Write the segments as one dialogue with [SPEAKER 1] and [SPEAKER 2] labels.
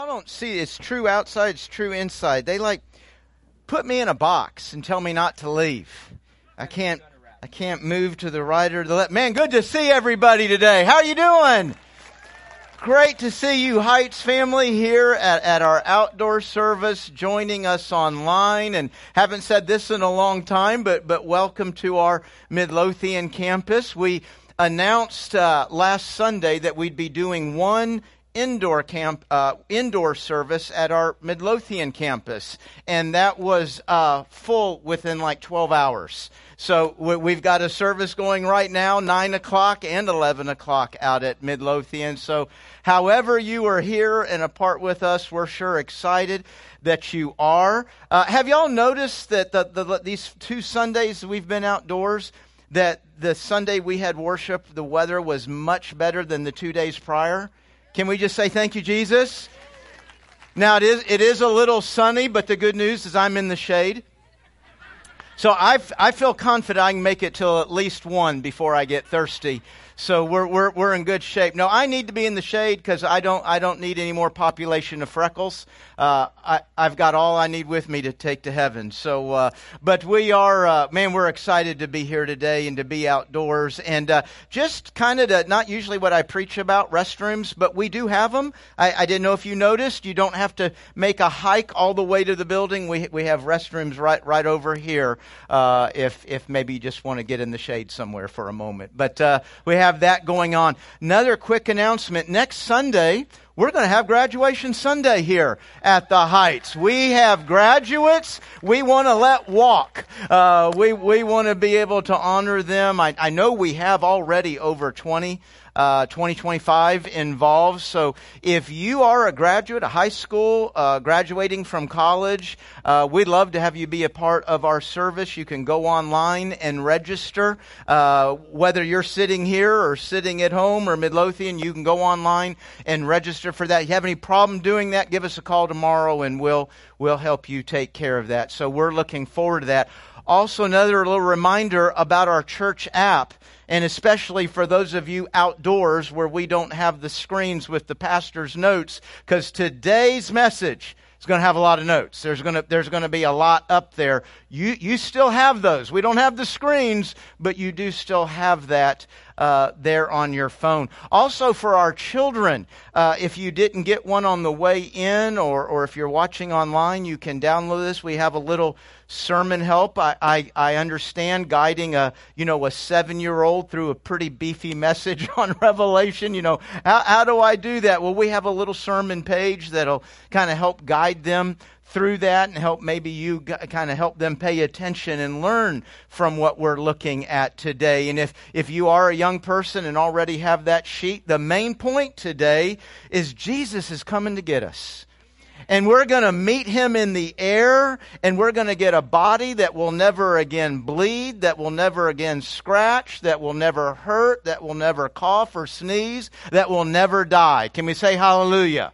[SPEAKER 1] y'all don't see it's true outside, it's true inside. They like put me in a box and tell me not to leave. I can't I can't move to the right or the left. Man, good to see everybody today. How are you doing? Great to see you, Heights family, here at, at our outdoor service, joining us online. And haven't said this in a long time, but, but welcome to our Midlothian campus. We announced uh, last Sunday that we'd be doing one indoor camp uh, indoor service at our Midlothian campus, and that was uh, full within like 12 hours. So we've got a service going right now, 9 o'clock and 11 o'clock out at Midlothian. So however you are here and apart with us, we're sure excited that you are. Uh, have y'all noticed that the, the, these two Sundays we've been outdoors, that the Sunday we had worship, the weather was much better than the two days prior? Can we just say thank you, Jesus? Now it is, it is a little sunny, but the good news is I'm in the shade. So I, I feel confident I can make it till at least one before I get thirsty. So we're, we're, we're in good shape. No, I need to be in the shade because I don't, I don't need any more population of freckles. Uh, I, I've got all I need with me to take to heaven. So, uh, but we are, uh, man, we're excited to be here today and to be outdoors. And uh, just kind of not usually what I preach about, restrooms, but we do have them. I, I didn't know if you noticed. You don't have to make a hike all the way to the building. We, we have restrooms right, right over here uh, if, if maybe you just want to get in the shade somewhere for a moment. But uh, we have have that going on. Another quick announcement. Next Sunday, we're going to have graduation Sunday here at the Heights. We have graduates. We want to let walk. Uh, we we want to be able to honor them. I, I know we have already over 20 uh, 2025 involves. So if you are a graduate, a high school, uh, graduating from college, uh, we'd love to have you be a part of our service. You can go online and register. Uh, whether you're sitting here or sitting at home or Midlothian, you can go online and register for that. If you have any problem doing that, give us a call tomorrow and we'll, we'll help you take care of that. So we're looking forward to that. Also, another little reminder about our church app and especially for those of you outdoors where we don't have the screens with the pastor's notes, because today's message is going to have a lot of notes. There's going to, there's going to be a lot up there. You, you still have those. We don't have the screens, but you do still have that uh, there on your phone. Also, for our children, uh, if you didn't get one on the way in, or, or if you're watching online, you can download this. We have a little sermon help. I, I, I understand guiding a you know a seven year old through a pretty beefy message on Revelation. You know how, how do I do that? Well, we have a little sermon page that'll kind of help guide them through that and help maybe you kind of help them pay attention and learn from what we're looking at today. And if, if you are a young person and already have that sheet, the main point today is Jesus is coming to get us. And we're going to meet him in the air, and we're going to get a body that will never again bleed, that will never again scratch, that will never hurt, that will never cough or sneeze, that will never die. Can we say hallelujah?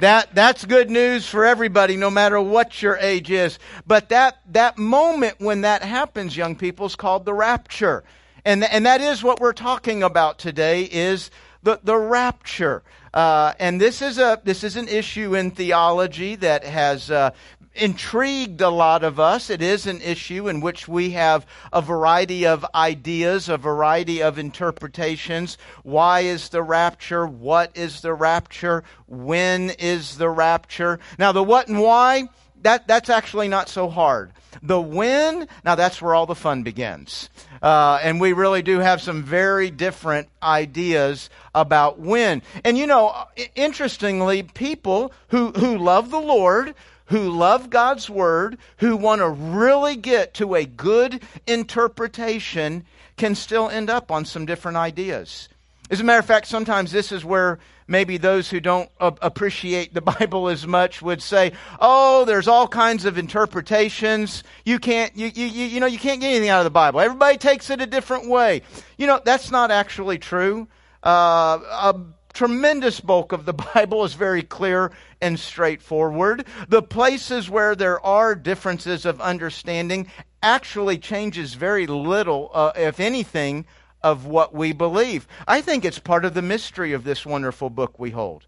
[SPEAKER 1] That, that's good news for everybody, no matter what your age is. But that, that moment when that happens, young people, is called the rapture. And, and that is what we're talking about today is the, the rapture. Uh, and this is a this is an issue in theology that has uh, intrigued a lot of us. It is an issue in which we have a variety of ideas, a variety of interpretations. Why is the rapture? What is the rapture? When is the rapture? Now, the what and why, that, that's actually not so hard. The when, now that's where all the fun begins. Uh, and we really do have some very different ideas about when. And you know, interestingly, people who, who love the Lord, who love God's Word, who want to really get to a good interpretation, can still end up on some different ideas. As a matter of fact, sometimes this is where maybe those who don't appreciate the Bible as much would say, "Oh, there's all kinds of interpretations. You can't, you, you, you know, you can't get anything out of the Bible. Everybody takes it a different way." You know, that's not actually true. Uh, tremendous bulk of the Bible is very clear and straightforward. The places where there are differences of understanding actually changes very little, uh, if anything, of what we believe. I think it's part of the mystery of this wonderful book we hold.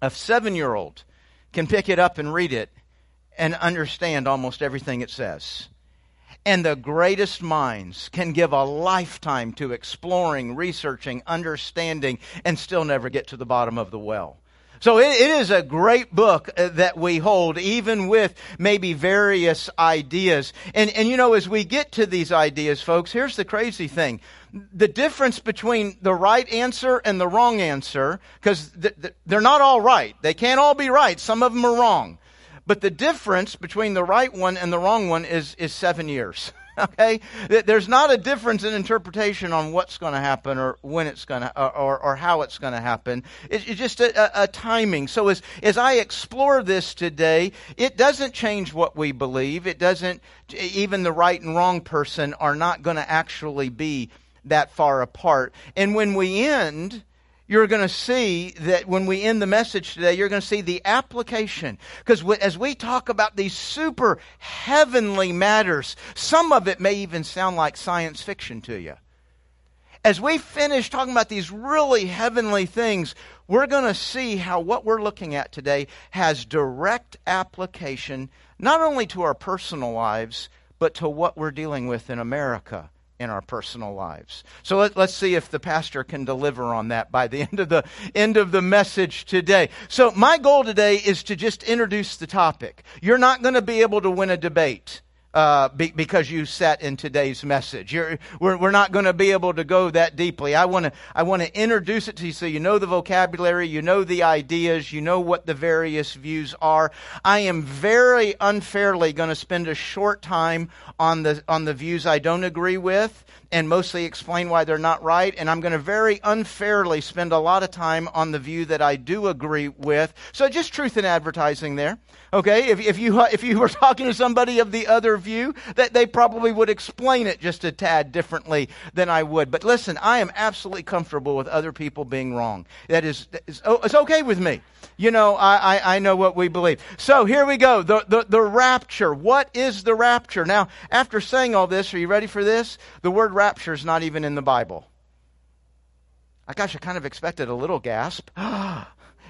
[SPEAKER 1] A seven year old can pick it up and read it and understand almost everything it says. And the greatest minds can give a lifetime to exploring, researching, understanding, and still never get to the bottom of the well. So it, it is a great book uh, that we hold, even with maybe various ideas. And, and you know, as we get to these ideas, folks, here's the crazy thing. The difference between the right answer and the wrong answer, because th- th- they're not all right. They can't all be right. Some of them are wrong. But the difference between the right one and the wrong one is, is seven years. okay? There's not a difference in interpretation on what's going to happen or when it's going to, or, or how it's going to happen. It's, just a, a, timing. So as, as I explore this today, it doesn't change what we believe. It doesn't, even the right and wrong person are not going to actually be that far apart. And when we end, you're going to see that when we end the message today, you're going to see the application. Because as we talk about these super heavenly matters, some of it may even sound like science fiction to you. As we finish talking about these really heavenly things, we're going to see how what we're looking at today has direct application not only to our personal lives, but to what we're dealing with in America in our personal lives. So let, us see if the pastor can deliver on that by the end of the end of the message today. So my goal today is to just introduce the topic. You're not going to be able to win a debate uh, be, because you sat in today's message. You're, we're, we're not going to be able to go that deeply. I want to I want to introduce it to you so you know the vocabulary, you know the ideas, you know what the various views are. I am very unfairly going to spend a short time on the on the views I don't agree with and mostly explain why they're not right. And I'm going to very unfairly spend a lot of time on the view that I do agree with. So just truth in advertising there. Okay, if, if you if you were talking to somebody of the other view, that they probably would explain it just a tad differently than I would. But listen, I am absolutely comfortable with other people being wrong. That is, that is oh, it's okay with me. You know, I, I, I know what we believe. So here we go. The, the the rapture. What is the rapture? Now, after saying all this, are you ready for this? The word rapture is not even in the Bible. I gosh, I kind of expected a little gasp.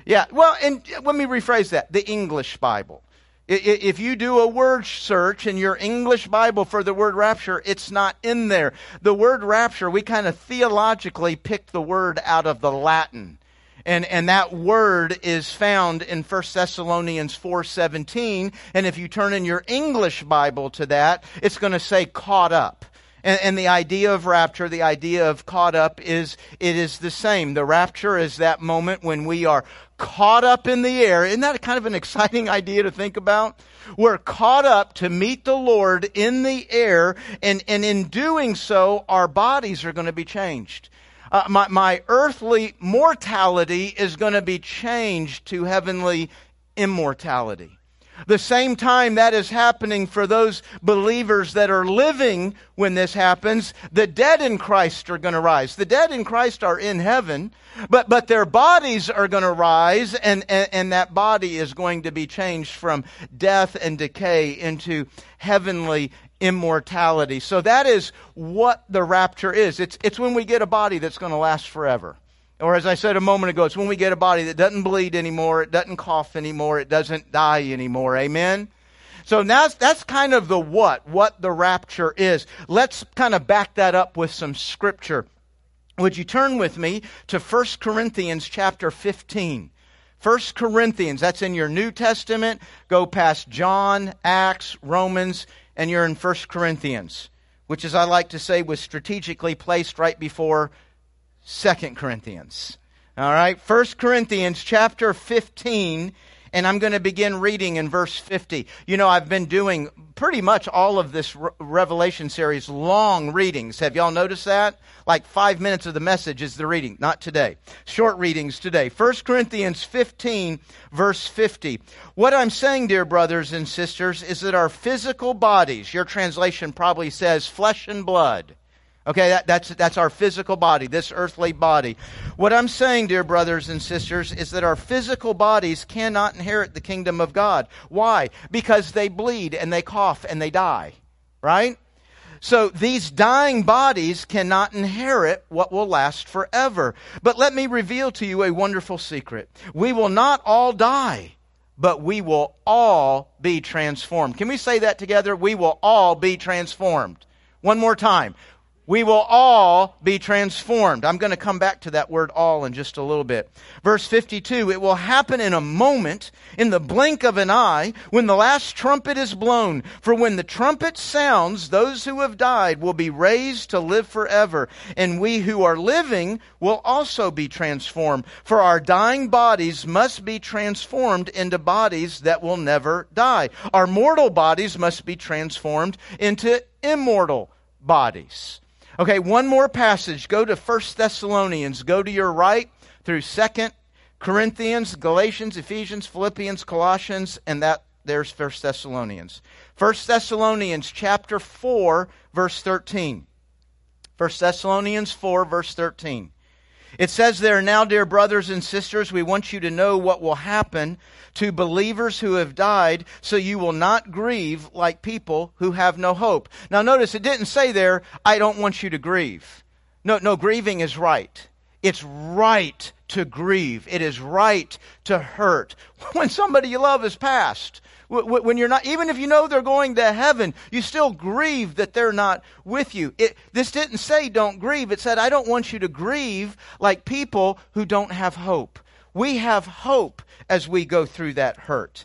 [SPEAKER 1] Yeah, well, and let me rephrase that the English Bible. If you do a word search in your English Bible for the word rapture, it's not in there. The word rapture, we kind of theologically picked the word out of the Latin. And, and that word is found in 1 Thessalonians 4.17. And if you turn in your English Bible to that, it's going to say caught up. And, and, the idea of rapture, the idea of caught up is, it is the same. The rapture is that moment when we are caught up in the air. Isn't that kind of an exciting idea to think about? We're caught up to meet the Lord in the air, and, and in doing so, our bodies are going to be changed. Uh, my, my earthly mortality is going to be changed to heavenly immortality. The same time that is happening for those believers that are living when this happens, the dead in Christ are going to rise. The dead in Christ are in heaven, but, but their bodies are going to rise, and, and, and that body is going to be changed from death and decay into heavenly immortality. So that is what the rapture is. It's, it's when we get a body that's going to last forever. Or as I said a moment ago, it's when we get a body that doesn't bleed anymore, it doesn't cough anymore, it doesn't die anymore. Amen? So now that's kind of the what, what the rapture is. Let's kind of back that up with some scripture. Would you turn with me to 1 Corinthians chapter 15? 1 Corinthians, that's in your New Testament. Go past John, Acts, Romans, and you're in 1 Corinthians, which, as I like to say, was strategically placed right before Second Corinthians. All right, First Corinthians chapter 15, and I'm going to begin reading in verse 50. You know, I've been doing pretty much all of this Re- Revelation series long readings. Have y'all noticed that? Like five minutes of the message is the reading. Not today. Short readings today. First Corinthians 15, verse 50. What I'm saying, dear brothers and sisters, is that our physical bodies, your translation probably says flesh and blood, Okay, that, that's, that's our physical body, this earthly body. What I'm saying, dear brothers and sisters, is that our physical bodies cannot inherit the kingdom of God. Why? Because they bleed and they cough and they die. Right? So these dying bodies cannot inherit what will last forever. But let me reveal to you a wonderful secret. We will not all die, but we will all be transformed. Can we say that together? We will all be transformed. One more time we will all be transformed. I'm going to come back to that word all in just a little bit. Verse 52, it will happen in a moment, in the blink of an eye, when the last trumpet is blown. For when the trumpet sounds, those who have died will be raised to live forever, and we who are living will also be transformed. For our dying bodies must be transformed into bodies that will never die. Our mortal bodies must be transformed into immortal bodies. Okay, one more passage. Go to 1 Thessalonians. Go to your right through 2nd Corinthians, Galatians, Ephesians, Philippians, Colossians, and that there's 1 Thessalonians. 1 Thessalonians chapter 4 verse 13. 1 Thessalonians 4 verse 13. It says there, now, dear brothers and sisters, we want you to know what will happen to believers who have died, so you will not grieve like people who have no hope. Now, notice it didn't say there, I don't want you to grieve. No, no, grieving is right. It's right to grieve. It is right to hurt when somebody you love has passed. When you're not, even if you know they're going to heaven, you still grieve that they're not with you. It, this didn't say don't grieve. It said, I don't want you to grieve like people who don't have hope. We have hope as we go through that hurt.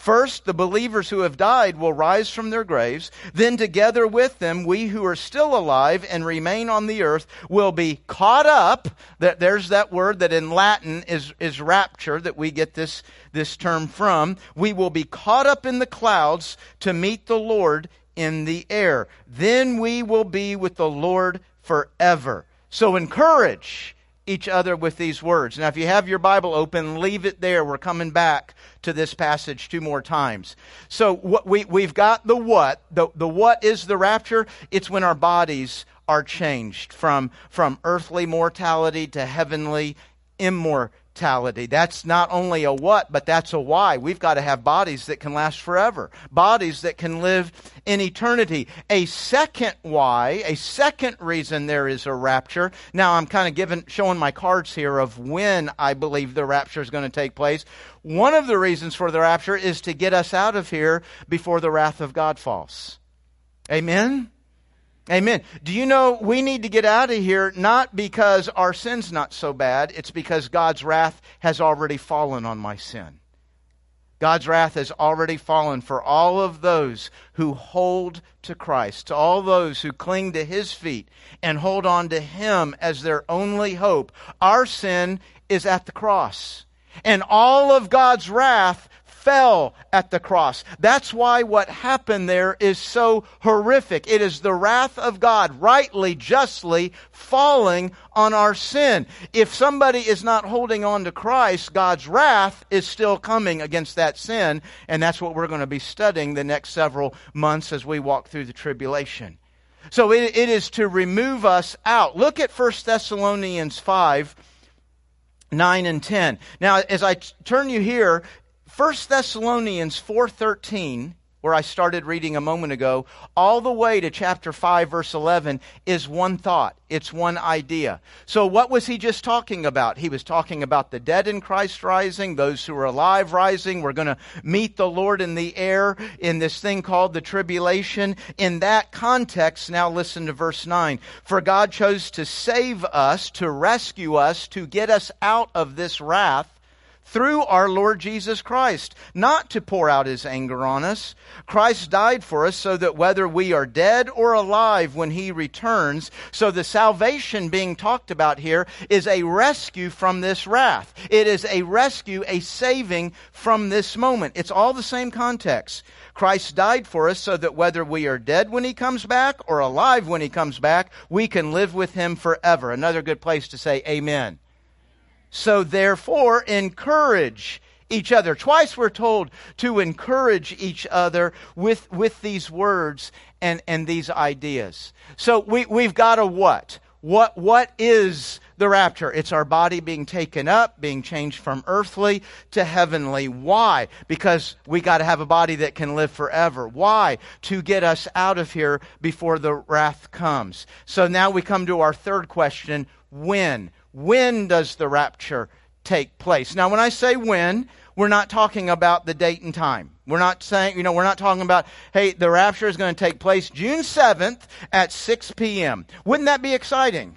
[SPEAKER 1] First, the believers who have died will rise from their graves. Then, together with them, we who are still alive and remain on the earth will be caught up. There's that word that in Latin is, is rapture, that we get this, this term from. We will be caught up in the clouds to meet the Lord in the air. Then we will be with the Lord forever. So encourage each other with these words. Now, if you have your Bible open, leave it there. We're coming back to this passage two more times. So what we, we've got the what. The, the what is the rapture? It's when our bodies are changed from, from earthly mortality to heavenly immortality That's not only a what, but that's a why. We've got to have bodies that can last forever, bodies that can live in eternity. A second why, a second reason there is a rapture. Now I'm kind of giving, showing my cards here of when I believe the rapture is going to take place. One of the reasons for the rapture is to get us out of here before the wrath of God falls. Amen? Amen. Do you know we need to get out of here not because our sin's not so bad, it's because God's wrath has already fallen on my sin. God's wrath has already fallen for all of those who hold to Christ, to all those who cling to His feet and hold on to Him as their only hope. Our sin is at the cross. And all of God's wrath fell at the cross. That's why what happened there is so horrific. It is the wrath of God, rightly, justly falling on our sin. If somebody is not holding on to Christ, God's wrath is still coming against that sin, and that's what we're going to be studying the next several months as we walk through the tribulation. So it, it is to remove us out. Look at 1 Thessalonians 5. 9 and 10. Now, as I t- turn you here, 1 Thessalonians 4:13 where I started reading a moment ago, all the way to chapter 5, verse 11, is one thought. It's one idea. So, what was he just talking about? He was talking about the dead in Christ rising, those who are alive rising. We're going to meet the Lord in the air in this thing called the tribulation. In that context, now listen to verse 9. For God chose to save us, to rescue us, to get us out of this wrath through our Lord Jesus Christ, not to pour out his anger on us. Christ died for us so that whether we are dead or alive when he returns, so the salvation being talked about here is a rescue from this wrath. It is a rescue, a saving from this moment. It's all the same context. Christ died for us so that whether we are dead when he comes back or alive when he comes back, we can live with him forever. Another good place to say amen. So therefore, encourage each other. Twice we're told to encourage each other with, with these words and, and these ideas. So we, we've got a what? What, what is the rapture? It's our body being taken up, being changed from earthly to heavenly. Why? Because we got to have a body that can live forever. Why? To get us out of here before the wrath comes. So now we come to our third question. When? When does the rapture take place? Now, when I say when, we're not talking about the date and time. We're not saying, you know, we're not talking about, hey, the rapture is going to take place June 7th at 6 p.m. Wouldn't that be exciting?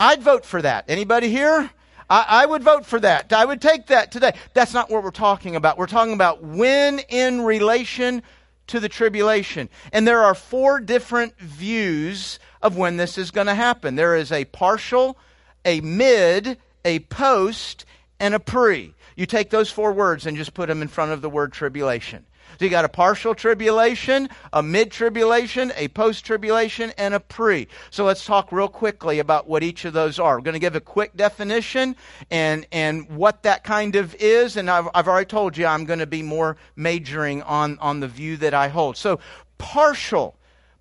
[SPEAKER 1] I'd vote for that. Anybody here? I, I, would vote for that. I would take that today. That's not what we're talking about. We're talking about when in relation to the tribulation. And there are four different views of when this is going to happen. There is a partial, a mid, a post, and a pre. You take those four words and just put them in front of the word tribulation. So you got a partial tribulation, a mid tribulation, a post tribulation, and a pre. So let's talk real quickly about what each of those are. We're going to give a quick definition and, and what that kind of is. And I've, I've already told you I'm going to be more majoring on, on the view that I hold. So partial,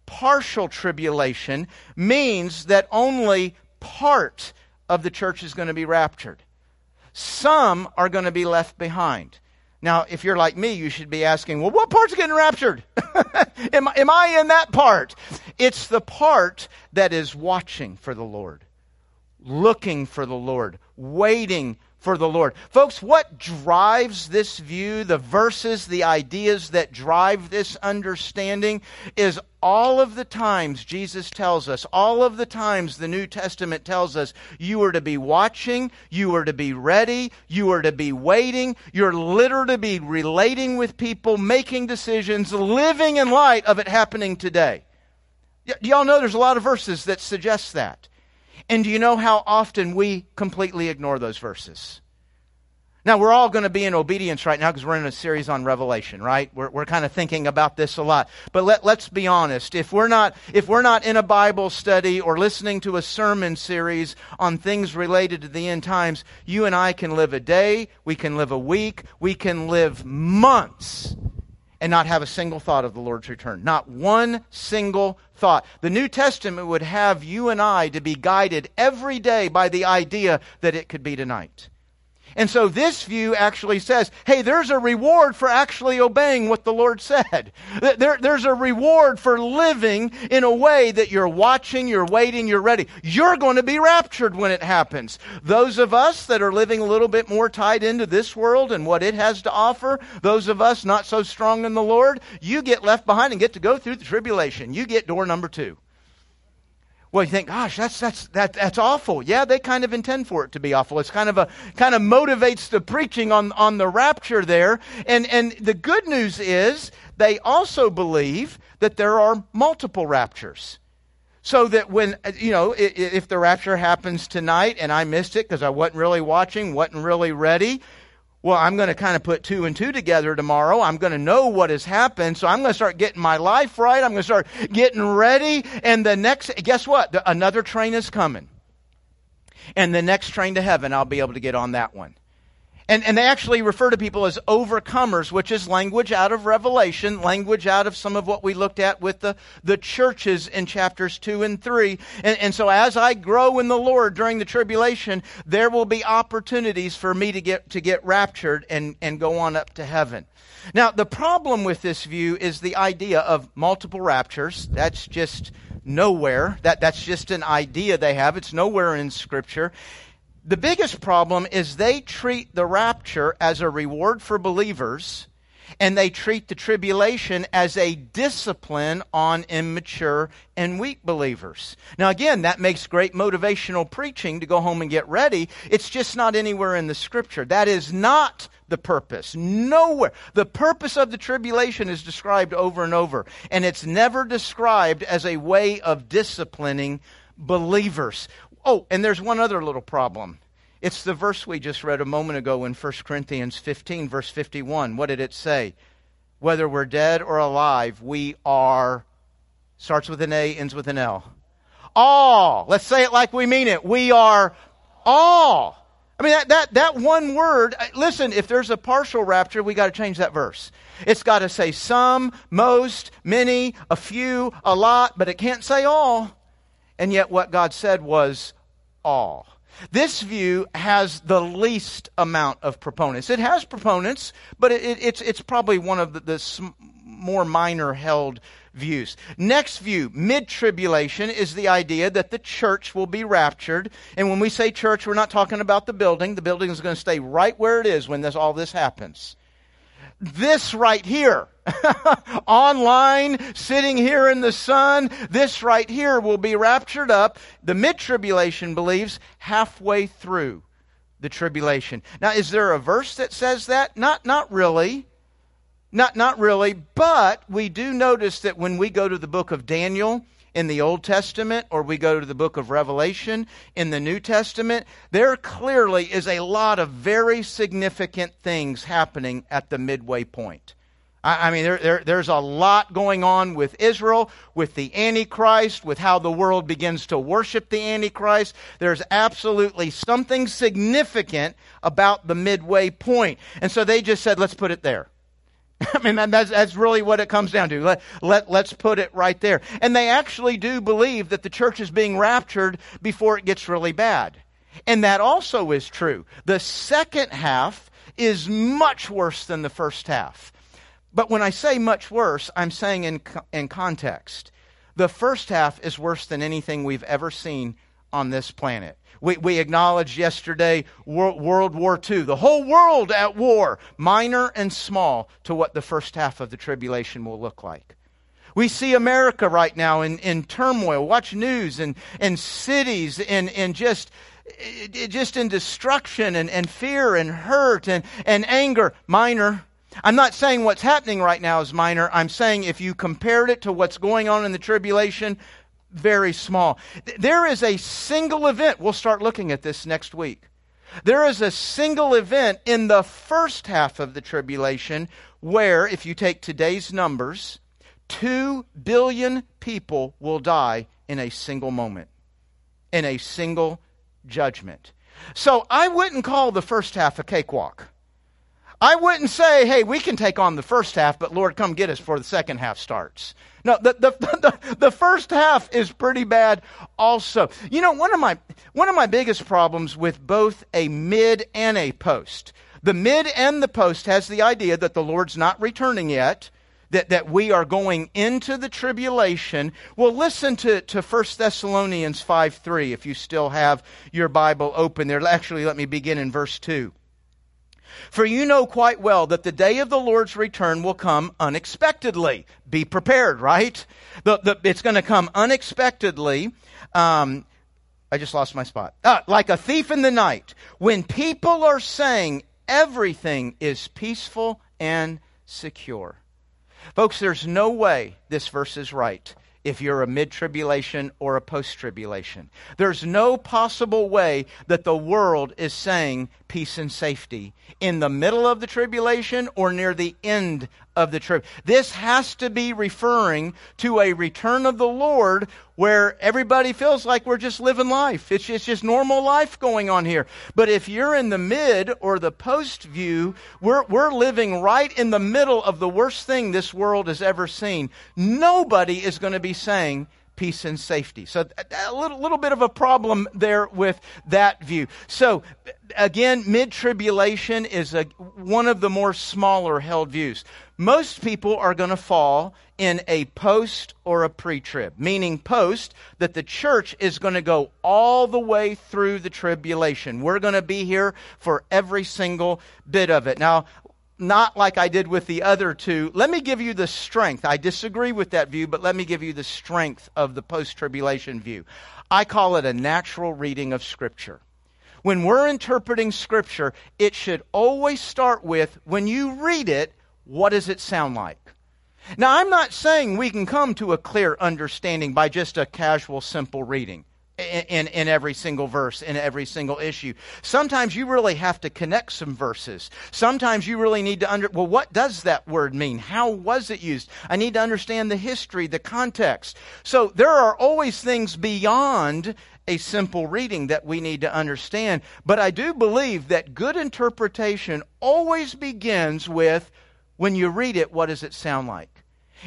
[SPEAKER 1] partial tribulation means that only part of the church is going to be raptured. Some are going to be left behind. Now, if you're like me, you should be asking, well, what part's getting raptured? am, am I in that part? It's the part that is watching for the Lord, looking for the Lord, waiting for the Lord. Folks, what drives this view, the verses, the ideas that drive this understanding, is all of the times Jesus tells us, all of the times the New Testament tells us, you are to be watching, you are to be ready, you are to be waiting, you're literally to be relating with people, making decisions, living in light of it happening today. Y- y'all know there's a lot of verses that suggest that. And do you know how often we completely ignore those verses? Now, we're all going to be in obedience right now because we're in a series on Revelation, right? We're, we're kind of thinking about this a lot. But let, let's be honest. If we're, not, if we're not in a Bible study or listening to a sermon series on things related to the end times, you and I can live a day, we can live a week, we can live months and not have a single thought of the Lord's return. Not one single thought. The New Testament would have you and I to be guided every day by the idea that it could be tonight. And so this view actually says, hey, there's a reward for actually obeying what the Lord said. There, there's a reward for living in a way that you're watching, you're waiting, you're ready. You're going to be raptured when it happens. Those of us that are living a little bit more tied into this world and what it has to offer, those of us not so strong in the Lord, you get left behind and get to go through the tribulation. You get door number two. Well, you think, gosh, that's, that's, that, that's awful. Yeah, they kind of intend for it to be awful. It's kind of a, kind of motivates the preaching on, on the rapture there. And, and the good news is they also believe that there are multiple raptures. So that when, you know, if the rapture happens tonight and I missed it because I wasn't really watching, wasn't really ready, well, I'm going to kind of put two and two together tomorrow. I'm going to know what has happened. So I'm going to start getting my life right. I'm going to start getting ready. And the next, guess what? The, another train is coming. And the next train to heaven, I'll be able to get on that one. And, and they actually refer to people as overcomers, which is language out of Revelation, language out of some of what we looked at with the, the churches in chapters 2 and 3. And, and so as I grow in the Lord during the tribulation, there will be opportunities for me to get, to get raptured and, and go on up to heaven. Now, the problem with this view is the idea of multiple raptures. That's just nowhere. That, that's just an idea they have. It's nowhere in Scripture. The biggest problem is they treat the rapture as a reward for believers and they treat the tribulation as a discipline on immature and weak believers. Now, again, that makes great motivational preaching to go home and get ready. It's just not anywhere in the scripture. That is not the purpose. Nowhere. The purpose of the tribulation is described over and over, and it's never described as a way of disciplining believers. Oh, and there's one other little problem. It's the verse we just read a moment ago in 1 Corinthians 15, verse 51. What did it say? Whether we're dead or alive, we are, starts with an A, ends with an L. All. Let's say it like we mean it. We are all. I mean, that, that, that one word, uh, listen, if there's a partial rapture, we got to change that verse. It's got to say some, most, many, a few, a lot, but it can't say all. And yet, what God said was all. This view has the least amount of proponents. It has proponents, but it, it, it's, it's probably one of the, the sm- more minor held views. Next view, mid tribulation, is the idea that the church will be raptured. And when we say church, we're not talking about the building. The building is going to stay right where it is when this, all this happens. This right here, online, sitting here in the sun, this right here will be raptured up, the mid tribulation believes, halfway through the tribulation. Now, is there a verse that says that? Not, not really. Not, not really, but we do notice that when we go to the book of Daniel, in the Old Testament or we go to the book of Revelation in the New Testament, there clearly is a lot of very significant things happening at the midway point. I, mean, there, there, there's a lot going on with Israel, with the Antichrist, with how the world begins to worship the Antichrist. There's absolutely something significant about the midway point. And so they just said, let's put it there. I mean, that's, that's really what it comes down to. Let, let, let's put it right there. And they actually do believe that the church is being raptured before it gets really bad. And that also is true. The second half is much worse than the first half. But when I say much worse, I'm saying in, in context. The first half is worse than anything we've ever seen on this planet. We, we acknowledged yesterday World, War II, the whole world at war, minor and small, to what the first half of the tribulation will look like. We see America right now in, in turmoil. Watch news and, and cities in, in just, just in destruction and, and fear and hurt and, and anger. Minor. I'm not saying what's happening right now is minor. I'm saying if you compared it to what's going on in the tribulation, very small. There is a single event. We'll start looking at this next week. There is a single event in the first half of the tribulation where, if you take today's numbers, two billion people will die in a single moment, in a single judgment. So I wouldn't call the first half a cakewalk. I wouldn't say, hey, we can take on the first half, but Lord, come get us before the second half starts. No, the, the, the, the, first half is pretty bad also. You know, one of my, one of my biggest problems with both a mid and a post, the mid and the post has the idea that the Lord's not returning yet, that, that we are going into the tribulation. Well, listen to, to 1 Thessalonians 5 3 if you still have your Bible open there. Actually, let me begin in verse 2. For you know quite well that the day of the Lord's return will come unexpectedly. Be prepared, right? The, the, it's going to come unexpectedly. Um, I just lost my spot. Ah, like a thief in the night. When people are saying everything is peaceful and secure. Folks, there's no way this verse is right if you're a mid tribulation or a post tribulation. There's no possible way that the world is saying peace and safety in the middle of the tribulation or near the end of the trip. This has to be referring to a return of the Lord where everybody feels like we're just living life. It's just, it's just normal life going on here. But if you're in the mid or the post view, we're, we're living right in the middle of the worst thing this world has ever seen. Nobody is going to be saying, peace and safety. So a little, little bit of a problem there with that view. So again, mid tribulation is a, one of the more smaller held views. Most people are going to fall in a post or a pre trib, meaning post that the church is going to go all the way through the tribulation. We're going to be here for every single bit of it. Now, not like I did with the other two. Let me give you the strength. I disagree with that view, but let me give you the strength of the post tribulation view. I call it a natural reading of Scripture. When we're interpreting Scripture, it should always start with when you read it, what does it sound like? Now, I'm not saying we can come to a clear understanding by just a casual, simple reading in, in, every single verse, in every single issue. Sometimes you really have to connect some verses. Sometimes you really need to under, well, what does that word mean? How was it used? I need to understand the history, the context. So there are always things beyond a simple reading that we need to understand. But I do believe that good interpretation always begins with when you read it, what does it sound like?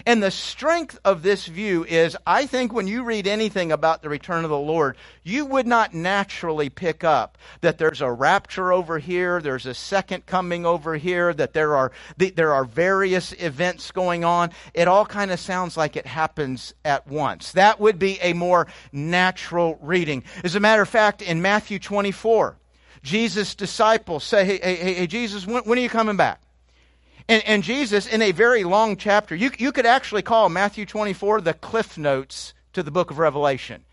[SPEAKER 1] And the strength of this view is I think when you read anything about the return of the Lord, you would not naturally pick up that there's a rapture over here, there's a second coming over here, that there are, there are various events going on. It all kind of sounds like it happens at once. That would be a more natural reading. As a matter of fact, in Matthew 24, Jesus' disciples say, Hey, hey, hey Jesus, when, when are you coming back? And, and Jesus, in a very long chapter, you, you could actually call Matthew 24 the cliff notes to the book of Revelation.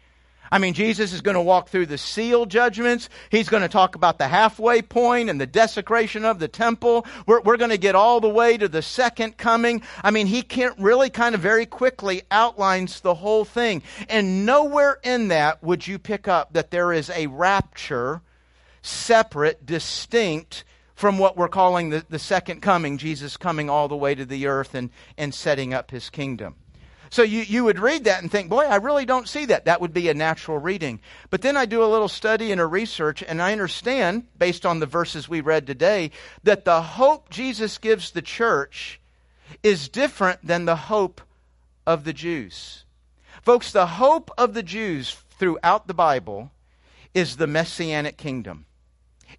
[SPEAKER 1] I mean, Jesus is going to walk through the seal judgments. He's going to talk about the halfway point and the desecration of the temple. We're, we're going to get all the way to the second coming. I mean, he can't really kind of very quickly outlines the whole thing. And nowhere in that would you pick up that there is a rapture separate, distinct from what we're calling the, the second coming, Jesus coming all the way to the earth and, and setting up his kingdom. So you, you would read that and think, boy, I really don't see that. That would be a natural reading. But then I do a little study and a research, and I understand, based on the verses we read today, that the hope Jesus gives the church is different than the hope of the Jews. Folks, the hope of the Jews throughout the Bible is the messianic kingdom.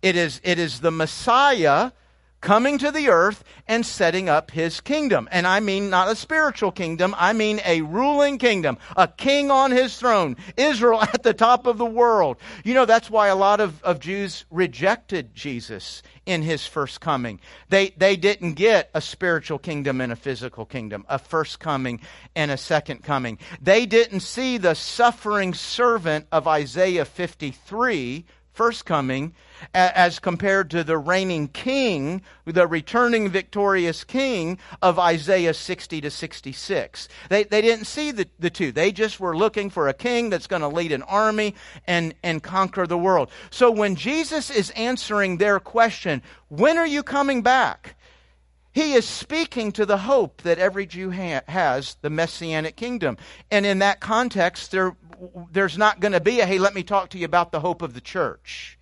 [SPEAKER 1] It is, it is the Messiah coming to the earth and setting up his kingdom. And I mean not a spiritual kingdom, I mean a ruling kingdom, a king on his throne, Israel at the top of the world. You know, that's why a lot of, of Jews rejected Jesus in his first coming. They, they didn't get a spiritual kingdom and a physical kingdom, a first coming and a second coming. They didn't see the suffering servant of Isaiah 53 first coming as compared to the reigning king, the returning victorious king of Isaiah 60 to 66. They, they didn't see the, the two. They just were looking for a king that's going to lead an army and, and conquer the world. So when Jesus is answering their question, when are you coming back? He is speaking to the hope that every Jew ha- has, the messianic kingdom. And in that context, there there's not going to be a, hey, let me talk to you about the hope of the church.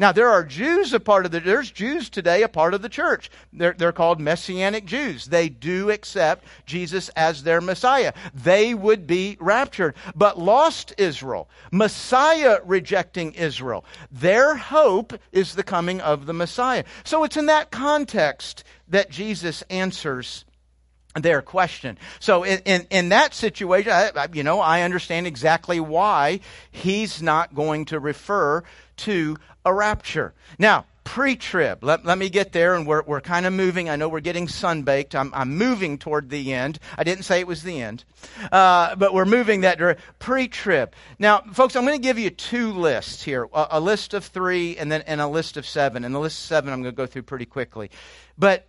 [SPEAKER 1] Now, there are Jews a part of the, there's Jews today a part of the church. They're, they're called Messianic Jews. They do accept Jesus as their Messiah. They would be raptured. But lost Israel, Messiah rejecting Israel, their hope is the coming of the Messiah. So it's in that context that Jesus answers their question. So in, in, in that situation, I, you know, I understand exactly why he's not going to refer to a rapture. Now, pre-trib. Let, let me get there, and we're, we're kind of moving. I know we're getting sunbaked. I'm, I'm moving toward the end. I didn't say it was the end, uh, but we're moving that direction. Pre-trib. Now, folks, I'm going to give you two lists here: a, a list of three, and then and a list of seven. And the list of seven, I'm going to go through pretty quickly. But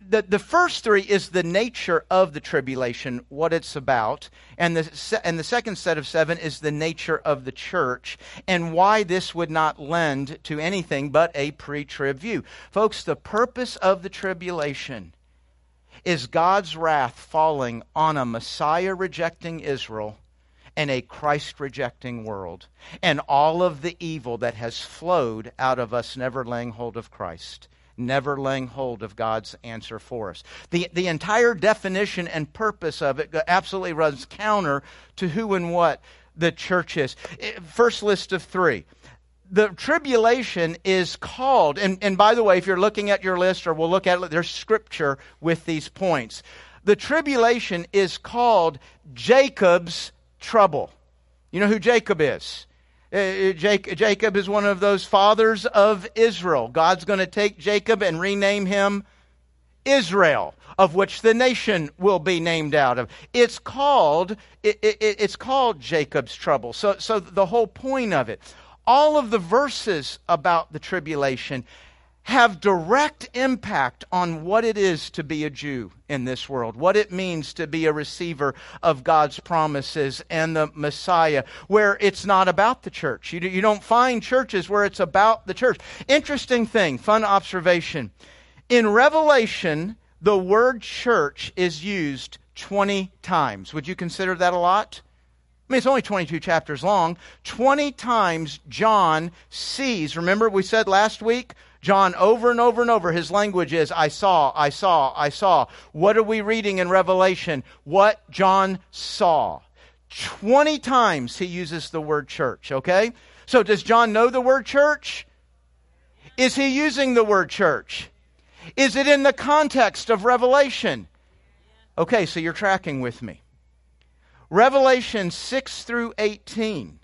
[SPEAKER 1] the, the first three is the nature of the tribulation, what it's about. And the, and the second set of seven is the nature of the church and why this would not lend to anything but a pre trib view. Folks, the purpose of the tribulation is God's wrath falling on a Messiah rejecting Israel and a Christ rejecting world, and all of the evil that has flowed out of us never laying hold of Christ never laying hold of God's answer for us. The, the entire definition and purpose of it absolutely runs counter to who and what the church is. Eh, first list of three. The tribulation is called, and, and by the way, if you're looking at your list or we'll look at it, there's scripture with these points. The tribulation is called Jacob's trouble. You know who Jacob is? Uh, uh, Jacob is one of those fathers of Israel. God's going to take Jacob and rename him Israel, of which the nation will be named out of. It's called, it, it, it's called Jacob's trouble. So, so the whole point of it, all of the verses about the tribulation have direct impact on what it is to be a Jew in this world, what it means to be a receiver of God's promises and the Messiah, where it's not about the church. You, don't find churches where it's about the church. Interesting thing, fun observation. In Revelation, the word church is used 20 times. Would you consider that a lot? I mean, it's only 22 chapters long. 20 times John sees, remember we said last week, John, over and over and over, his language is, I saw, I saw, I saw. What are we reading in Revelation? What John saw. 20 times he uses the word church, okay? So does John know the word church? Is he using the word church? Is it in the context of Revelation? Okay, so you're tracking with me. Revelation 6 through 18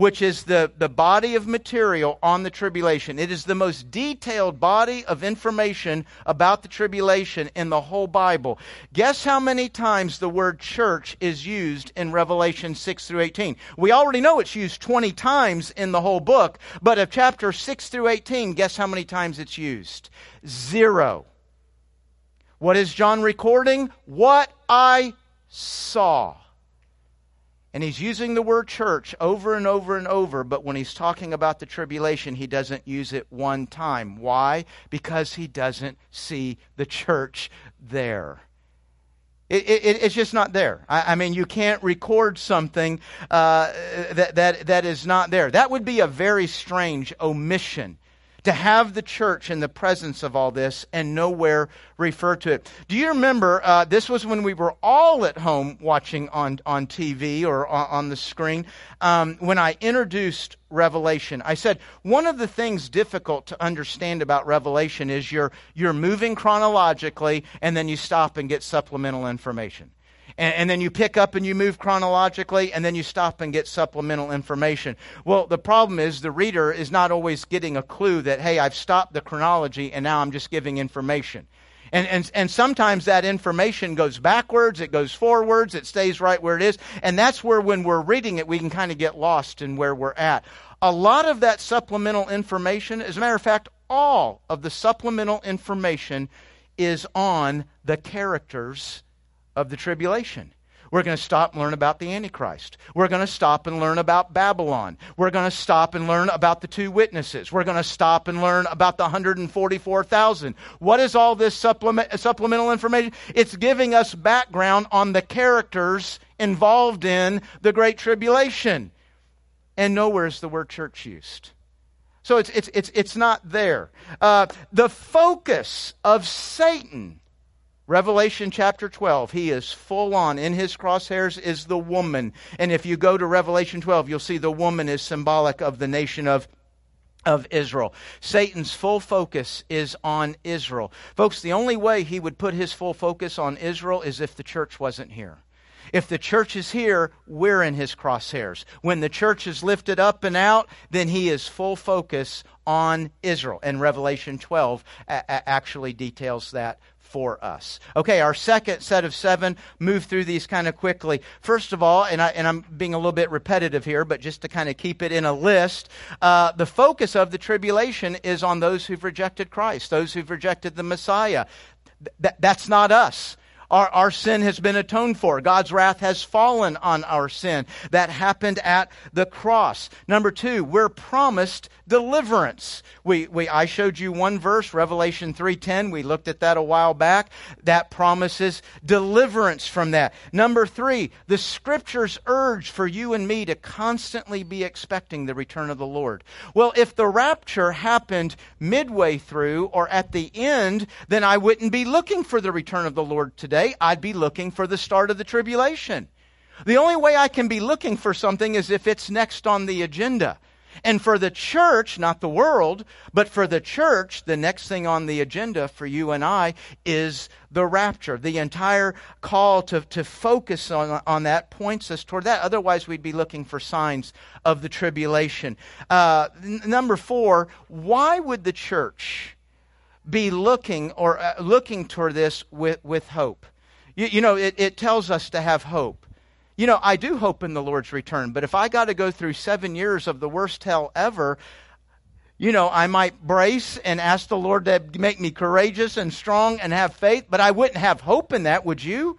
[SPEAKER 1] which is the, the body of material on the tribulation. It is the most detailed body of information about the tribulation in the whole Bible. Guess how many times the word church is used in Revelation 6 through 18? We already know it's used 20 times in the whole book, but of chapter 6 through 18, guess how many times it's used? Zero. What is John recording? What I saw. And he's using the word church over and over and over, but when he's talking about the tribulation, he doesn't use it one time. Why? Because he doesn't see the church there. It, it, it's just not there. I, I, mean, you can't record something uh, that, that, that is not there. That would be a very strange omission to have the church in the presence of all this and nowhere refer to it. Do you remember uh, this was when we were all at home watching on, on TV or on, on the screen um, when I introduced Revelation? I said one of the things difficult to understand about Revelation is you're, you're moving chronologically and then you stop and get supplemental information and, and, then you pick up and you move chronologically, and then you stop and get supplemental information. Well, the problem is the reader is not always getting a clue that, hey, I've stopped the chronology and now I'm just giving information. And, and, and sometimes that information goes backwards, it goes forwards, it stays right where it is. And that's where, when we're reading it, we can kind of get lost in where we're at. A lot of that supplemental information, as a matter of fact, all of the supplemental information is on the characters of the tribulation. We're going to stop and learn about the Antichrist. We're going to stop and learn about Babylon. We're going to stop and learn about the two witnesses. We're going to stop and learn about the 144,000. What is all this supplement, supplemental information? It's giving us background on the characters involved in the Great Tribulation. And nowhere is the word church used. So it's, it's, it's, it's not there. Uh, the focus of Satan Revelation chapter 12, he is full on. In his crosshairs is the woman. And if you go to Revelation 12, you'll see the woman is symbolic of the nation of of Israel. Satan's full focus is on Israel. Folks, the only way he would put his full focus on Israel is if the church wasn't here. If the church is here, we're in his crosshairs. When the church is lifted up and out, then he is full focus on Israel. And Revelation 12 a- actually details that for us. Okay, our second set of seven, move through these kind of quickly. First of all, and, I, and I'm being a little bit repetitive here, but just to kind of keep it in a list, uh, the focus of the tribulation is on those who've rejected Christ, those who've rejected the Messiah. Th- that's not us. Our, our sin has been atoned for. God's wrath has fallen on our sin. That happened at the cross. Number two, we're promised deliverance. We, we, I showed you one verse, Revelation 3.10. We looked at that a while back. That promises deliverance from that. Number three, the scriptures urge for you and me to constantly be expecting the return of the Lord. Well, if the rapture happened midway through or at the end, then I wouldn't be looking for the return of the Lord today I'd be looking for the start of the tribulation. The only way I can be looking for something is if it's next on the agenda. And for the church, not the world, but for the church, the next thing on the agenda for you and I is the rapture. The entire call to, to focus on, on that points us toward that. Otherwise, we'd be looking for signs of the tribulation. Uh, n- number four, why would the church be looking or uh, looking toward this with, with hope. You, you know, it, it tells us to have hope. You know, I do hope in the Lord's return, but if I got to go through seven years of the worst hell ever, you know, I might brace and ask the Lord to make me courageous and strong and have faith, but I wouldn't have hope in that, would you?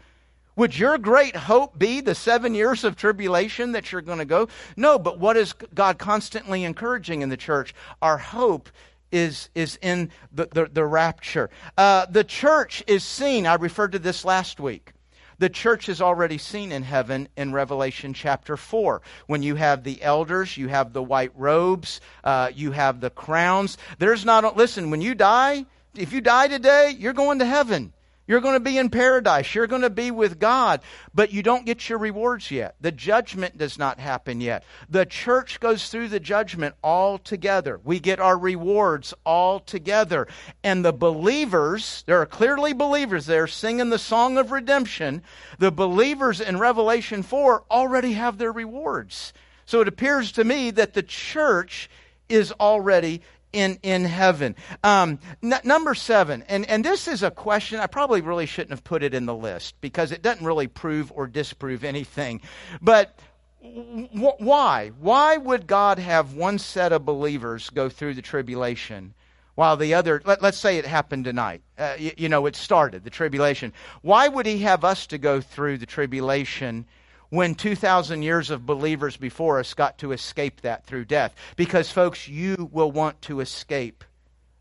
[SPEAKER 1] Would your great hope be the seven years of tribulation that you're going to go? No, but what is God constantly encouraging in the church? Our hope is, is in the, the, the rapture. Uh, the church is seen, I referred to this last week. The church is already seen in heaven in Revelation chapter 4. When you have the elders, you have the white robes, uh, you have the crowns. There's not, listen, when you die, if you die today, you're going to heaven. You're going to be in paradise. You're going to be with God, but you don't get your rewards yet. The judgment does not happen yet. The church goes through the judgment all together. We get our rewards all together. And the believers, there are clearly believers there singing the song of redemption. The believers in Revelation 4 already have their rewards. So it appears to me that the church is already in, in heaven. Um, n- number seven, and, and this is a question, I probably really shouldn't have put it in the list because it doesn't really prove or disprove anything. But w- why? Why would God have one set of believers go through the tribulation? While the other, let, us say it happened tonight. Uh, you, you know, it started, the tribulation. Why would he have us to go through the tribulation when 2,000 years of believers before us got to escape that through death. Because, folks, you will want to escape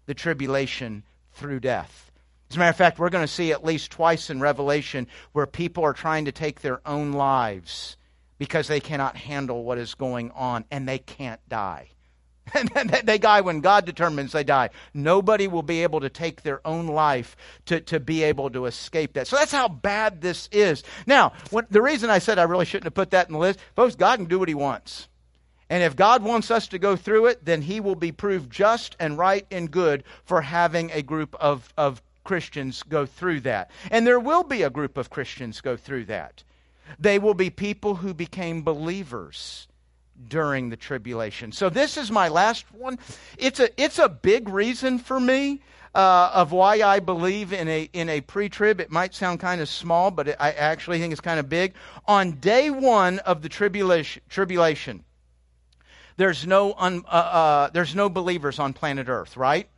[SPEAKER 1] the tribulation through death. As a matter of fact, we're going to see at least twice in Revelation where people are trying to take their own lives because they cannot handle what is going on and they can't die. they die when God determines they die. Nobody will be able to take their own life to, to be able to escape that. So that's how bad this is. Now, the reason I said I really shouldn't have put that in the list, folks, God can do what He wants. And if God wants us to go through it, then He will be proved just and right and good for having a group of, of Christians go through that. And there will be a group of Christians go through that. They will be people who became believers during the tribulation. So this is my last one. It's a it's a big reason for me uh, of why I believe in a in a pre-trib. It might sound kind of small, but it, I actually think it's kind of big. On day one of the tribulation, tribulation, there's no un, uh, uh, there's no believers on planet Earth, right?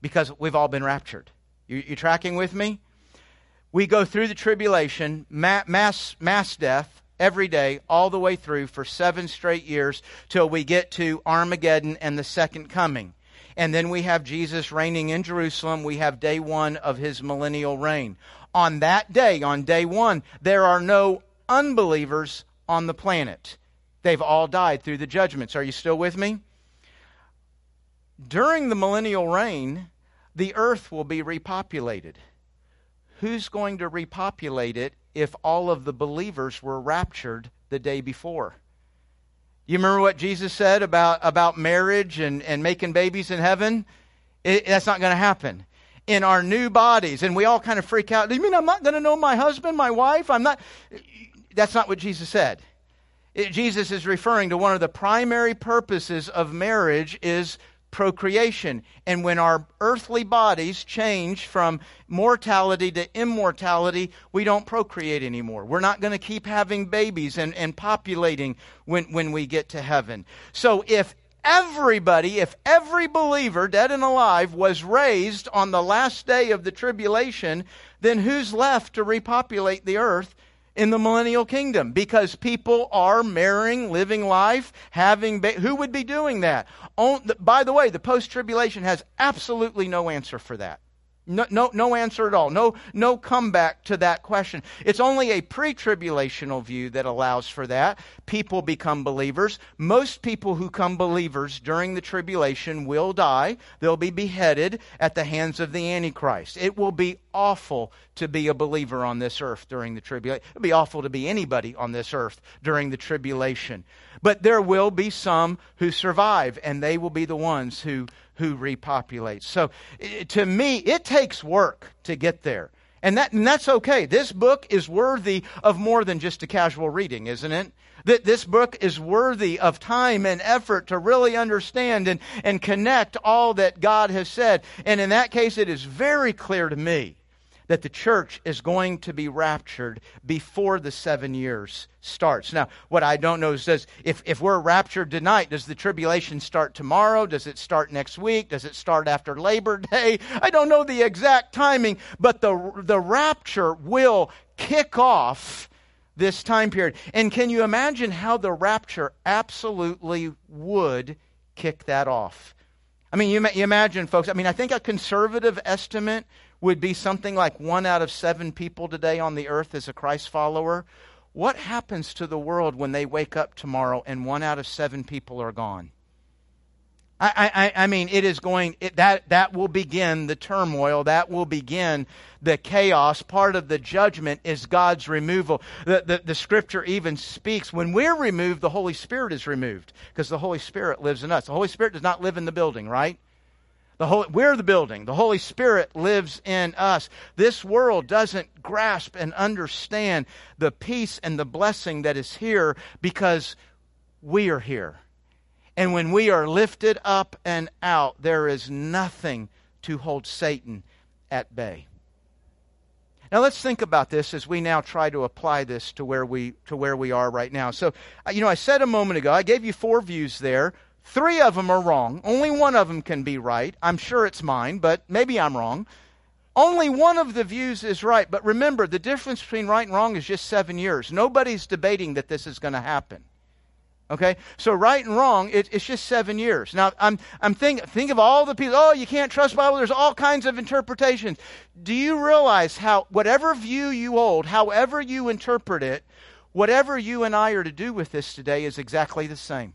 [SPEAKER 1] Because we've all been raptured. You, you tracking with me? We go through the tribulation, mass mass death every day, all the way through for seven straight years till we get to Armageddon and the second coming. And then we have Jesus reigning in Jerusalem. We have day one of his millennial reign. On that day, on day one, there are no unbelievers on the planet. They've all died through the judgments. Are you still with me? During the millennial reign, the earth will be repopulated. Who's going to repopulate it if all of the believers were raptured the day before. You remember what Jesus said about, about marriage and, and making babies in heaven? It, that's not going to happen. In our new bodies, and we all kind of freak out. Do you mean I'm not going to know my husband, my wife? I'm not. That's not what Jesus said. It, Jesus is referring to one of the primary purposes of marriage is procreation. And when our earthly bodies change from mortality to immortality, we don't procreate anymore. We're not going to keep having babies and, and populating when, when we get to heaven. So if everybody, if every believer, dead and alive, was raised on the last day of the tribulation, then who's left to repopulate the earth? In the millennial kingdom because people are marrying, living life, having ba- who would be doing that? On, by the way, the post tribulation has absolutely no answer for that. No, no, no answer at all. No, no comeback to that question. It's only a pre tribulational view that allows for that. People become believers. Most people who come believers during the tribulation will die. They'll be beheaded at the hands of the Antichrist. It will be awful to be a believer on this earth during the tribulation. It'll be awful to be anybody on this earth during the tribulation. But there will be some who survive, and they will be the ones who who repopulates. So to me, it takes work to get there. And, that, and that's okay. This book is worthy of more than just a casual reading, isn't it? That this book is worthy of time and effort to really understand and, and connect all that God has said. And in that case, it is very clear to me that the church is going to be raptured before the seven years starts. Now, what I don't know is does if, if we're raptured tonight, does the tribulation start tomorrow? Does it start next week? Does it start after Labor Day? I don't know the exact timing, but the the rapture will kick off this time period. And can you imagine how the rapture absolutely would kick that off? I mean, you, you imagine, folks, I mean, I think a conservative estimate would be something like one out of seven people today on the earth is a Christ follower. What happens to the world when they wake up tomorrow and one out of seven people are gone? I, I, I mean, it is going, it, that, that will begin the turmoil. That will begin the chaos. Part of the judgment is God's removal. The, the, the scripture even speaks when we're removed, the Holy Spirit is removed because the Holy Spirit lives in us. The Holy Spirit does not live in the building, right? The we're the building. The Holy Spirit lives in us. This world doesn't grasp and understand the peace and the blessing that is here because we are here. And when we are lifted up and out, there is nothing to hold Satan at bay. Now let's think about this as we now try to apply this to where we to where we are right now. So, uh, you know, I said a moment ago, I gave you four views there. Three of them are wrong. Only one of them can be right. I'm sure it's mine, but maybe I'm wrong. Only one of the views is right. But remember, the difference between right and wrong is just seven years. Nobody's debating that this is going to happen. Okay, so right and wrong, it, it's just seven years. Now, I'm, I'm think, think of all the people. Oh, you can't trust Bible. There's all kinds of interpretations. Do you realize how whatever view you hold, however you interpret it, whatever you and I are to do with this today is exactly the same.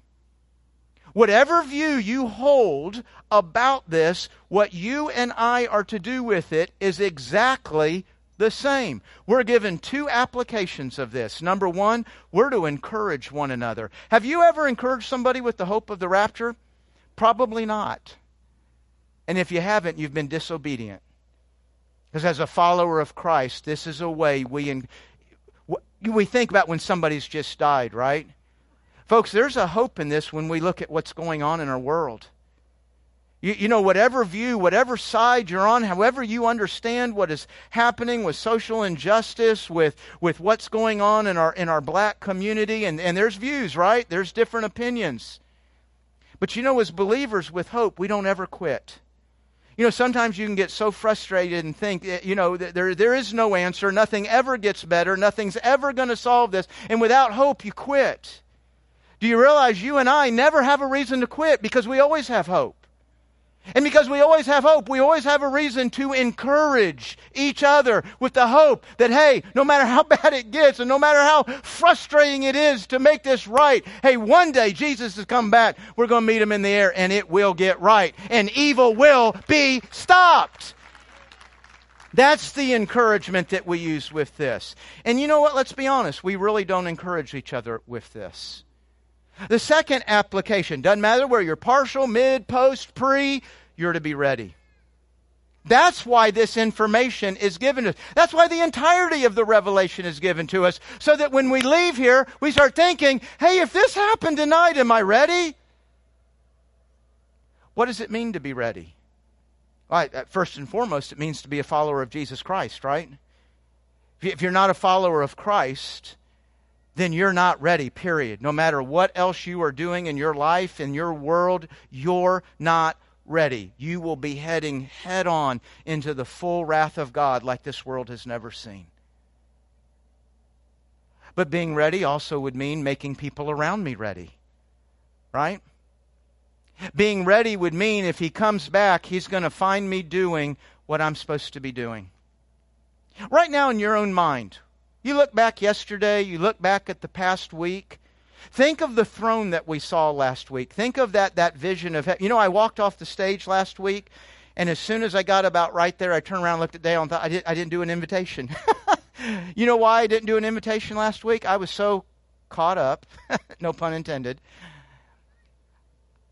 [SPEAKER 1] Whatever view you hold about this, what you and I are to do with it is exactly the same. We're given two applications of this. Number one, we're to encourage one another. Have you ever encouraged somebody with the hope of the rapture? Probably not. And if you haven't, you've been disobedient. Because as a follower of Christ, this is a way we, we think about when somebody's just died, right? Folks, there's a hope in this when we look at what's going on in our world. You, you, know, whatever view, whatever side you're on, however you understand what is happening with social injustice, with, with what's going on in our, in our black community, and, and there's views, right? There's different opinions. But you know, as believers with hope, we don't ever quit. You know, sometimes you can get so frustrated and think, eh, you know, there, there is no answer. Nothing ever gets better. Nothing's ever going to solve this. And without hope, you quit. Do you realize you and I never have a reason to quit because we always have hope? And because we always have hope, we always have a reason to encourage each other with the hope that, hey, no matter how bad it gets and no matter how frustrating it is to make this right, hey, one day Jesus has come back. We're going to meet him in the air and it will get right. And evil will be stopped. That's the encouragement that we use with this. And you know what? Let's be honest. We really don't encourage each other with this. The second application doesn't matter where you're partial, mid, post, pre, you're to be ready. That's why this information is given to us. That's why the entirety of the revelation is given to us. So that when we leave here, we start thinking, hey, if this happened tonight, am I ready? What does it mean to be ready? Right, uh, first and foremost, it means to be a follower of Jesus Christ, right? If you're not a follower of Christ, then you're not ready, period. No matter what else you are doing in your life, in your world, you're not ready. You will be heading head on into the full wrath of God like this world has never seen. But being ready also would mean making people around me ready. Right? Being ready would mean if he comes back, he's going to find me doing what I'm supposed to be doing. Right now, in your own mind, you look back yesterday, you look back at the past week. Think of the throne that we saw last week. Think of that, that vision of, heaven. you know, I walked off the stage last week, and as soon as I got about right there, I turned around and looked at Dale and thought, I, did, I didn't do an invitation. you know why I didn't do an invitation last week? I was so caught up, no pun intended.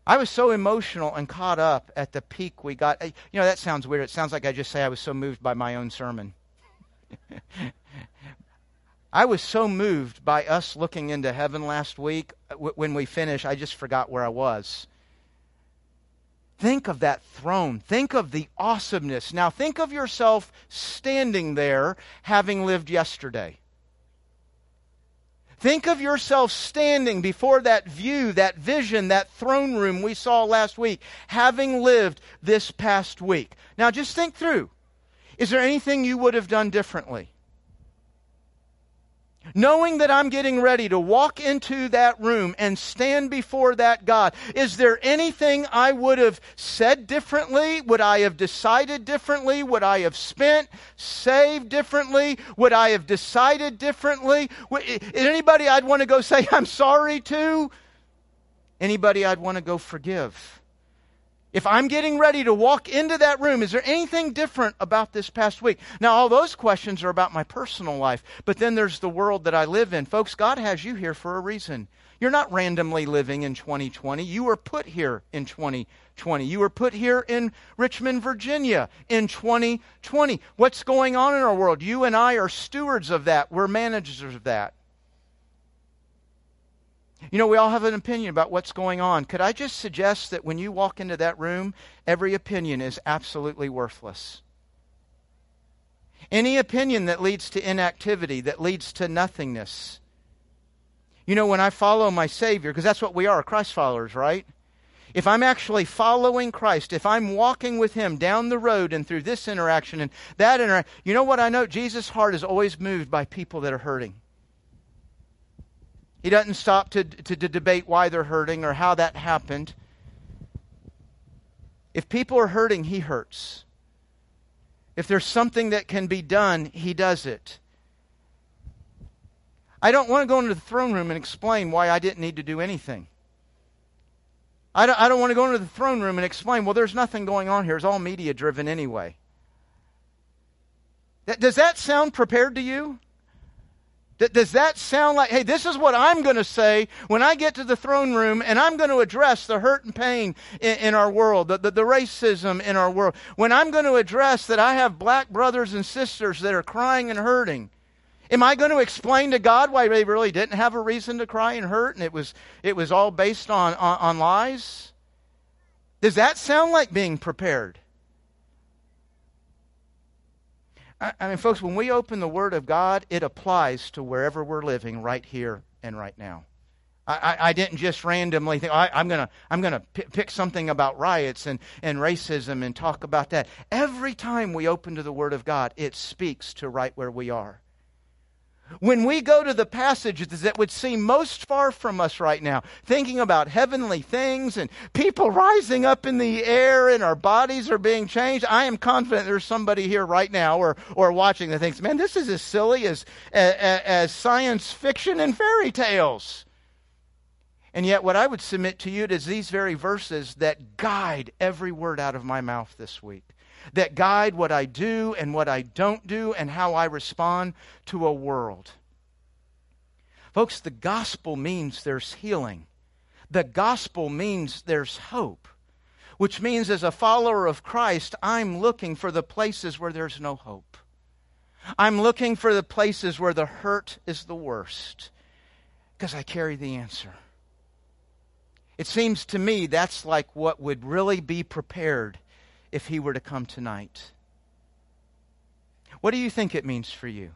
[SPEAKER 1] I was so emotional and caught up at the peak we got. You know, that sounds weird. It sounds like I just say I was so moved by my own sermon. I was so moved by us looking into heaven last week. Uh, when we finished, I just forgot where I was. Think of that throne. Think of the awesomeness. Now, think of yourself standing there having lived yesterday. Think of yourself standing before that view, that vision, that throne room we saw last week, having lived this past week. Now, just think through. Is there anything you would have done differently? Knowing that I'm getting ready to walk into that room and stand before that God, is there anything I would have said differently? Would I have decided differently? Would I have spent, saved differently? Would I have decided differently? Is anybody I'd want to go say, I'm sorry to? Anybody I'd want to go forgive? If I'm getting ready to walk into that room, is there anything different about this past week? Now, all those questions are about my personal life, but then there's the world that I live in. Folks, God has you here for a reason. You're not randomly living in 2020. You were put here in 2020. You were put here in Richmond, Virginia in 2020. What's going on in our world? You and I are stewards of that. We're managers of that. You know, we all have an opinion about what's going on. Could I just suggest that when you walk into that room, every opinion is absolutely worthless? Any opinion that leads to inactivity, that leads to nothingness. You know, when I follow my Savior, because that's what we are, Christ followers, right? If I'm actually following Christ, if I'm walking with Him down the road and through this interaction and that interaction, you know what I know? Jesus' heart is always moved by people that are hurting. He doesn't stop to, to, to, debate why they're hurting or how that happened. If people are hurting, he hurts. If there's something that can be done, he does it. I don't want to go into the throne room and explain why I didn't need to do anything. I don't, I don't want to go into the throne room and explain, well, there's nothing going on here. It's all media driven anyway. That, does that sound prepared to you? Does that sound like, hey, this is what I'm going to say when I get to the throne room and I'm going to address the hurt and pain in, in our world, the, the, the, racism in our world? When I'm going to address that I have black brothers and sisters that are crying and hurting? Am I going to explain to God why they really didn't have a reason to cry and hurt and it was, it was all based on, on, on lies? Does that sound like being prepared? I mean, folks, when we open the Word of God, it applies to wherever we're living right here and right now. I, I, didn't just randomly think, I, am going to I'm gonna p- pick something about riots and, and racism and talk about that. Every time we open to the Word of God, it speaks to right where we are. When we go to the passages that would seem most far from us right now, thinking about heavenly things and people rising up in the air and our bodies are being changed, I am confident there's somebody here right now or, or watching that thinks, man, this is as silly as, as, as science fiction and fairy tales. And yet, what I would submit to you is these very verses that guide every word out of my mouth this week that guide what I do and what I don't do and how I respond to a world. Folks, the gospel means there's healing. The gospel means there's hope, which means as a follower of Christ, I'm looking for the places where there's no hope. I'm looking for the places where the hurt is the worst because I carry the answer. It seems to me that's like what would really be prepared if he were to come tonight? What do you think it means for you?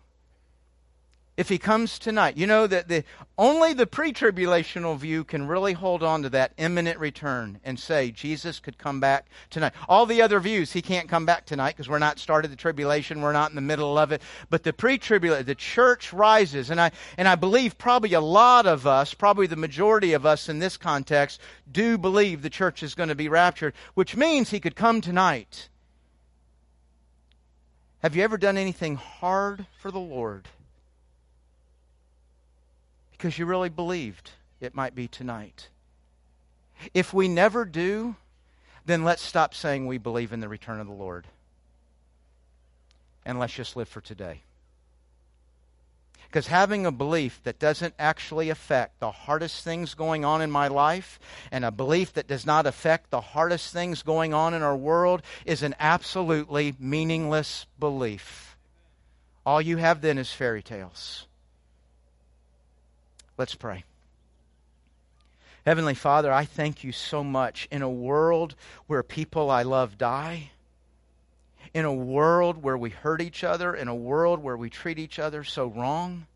[SPEAKER 1] If he comes tonight, you know that the only the pre-tribulational view can really hold on to that imminent return and say Jesus could come back tonight. All the other views, he can't come back tonight because we're not started the tribulation, we're not in the middle of it. But the pre-tribulation, the church rises, and I and I believe probably a lot of us, probably the majority of us in this context, do believe the church is going to be raptured, which means he could come tonight. Have you ever done anything hard for the Lord? Because you really believed it might be tonight. If we never do, then let's stop saying we believe in the return of the Lord. And let's just live for today. Because having a belief that doesn't actually affect the hardest things going on in my life and a belief that does not affect the hardest things going on in our world is an absolutely meaningless belief. All you have then is fairy tales. Let's pray. Heavenly Father, I thank you so much in a world where people I love die, in a world where we hurt each other, in a world where we treat each other so wrong.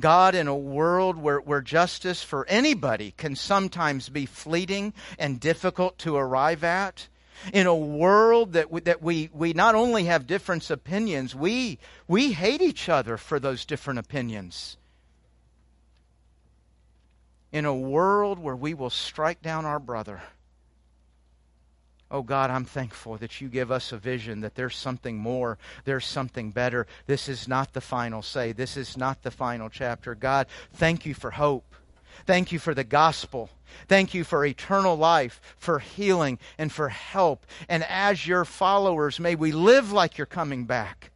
[SPEAKER 1] God, in a world where, where justice for anybody can sometimes be fleeting and difficult to arrive at, in a world that we, that we, we not only have different opinions, we, we hate each other for those different opinions in a world where we will strike down our brother. Oh God, I'm thankful that you give us a vision that there's something more, there's something better. This is not the final say, this is not the final chapter. God, thank you for hope. Thank you for the gospel. Thank you for eternal life, for healing, and for help. And as your followers, may we live like you're coming back.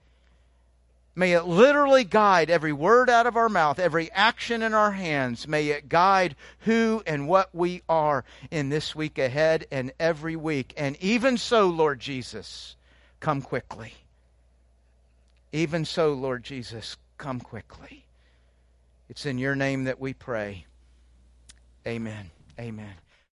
[SPEAKER 1] May it literally guide every word out of our mouth, every action in our hands. May it guide who and what we are in this week ahead and every week. And even so, Lord Jesus, come quickly. Even so, Lord Jesus, come quickly. It's in your name that we pray. Amen. Amen.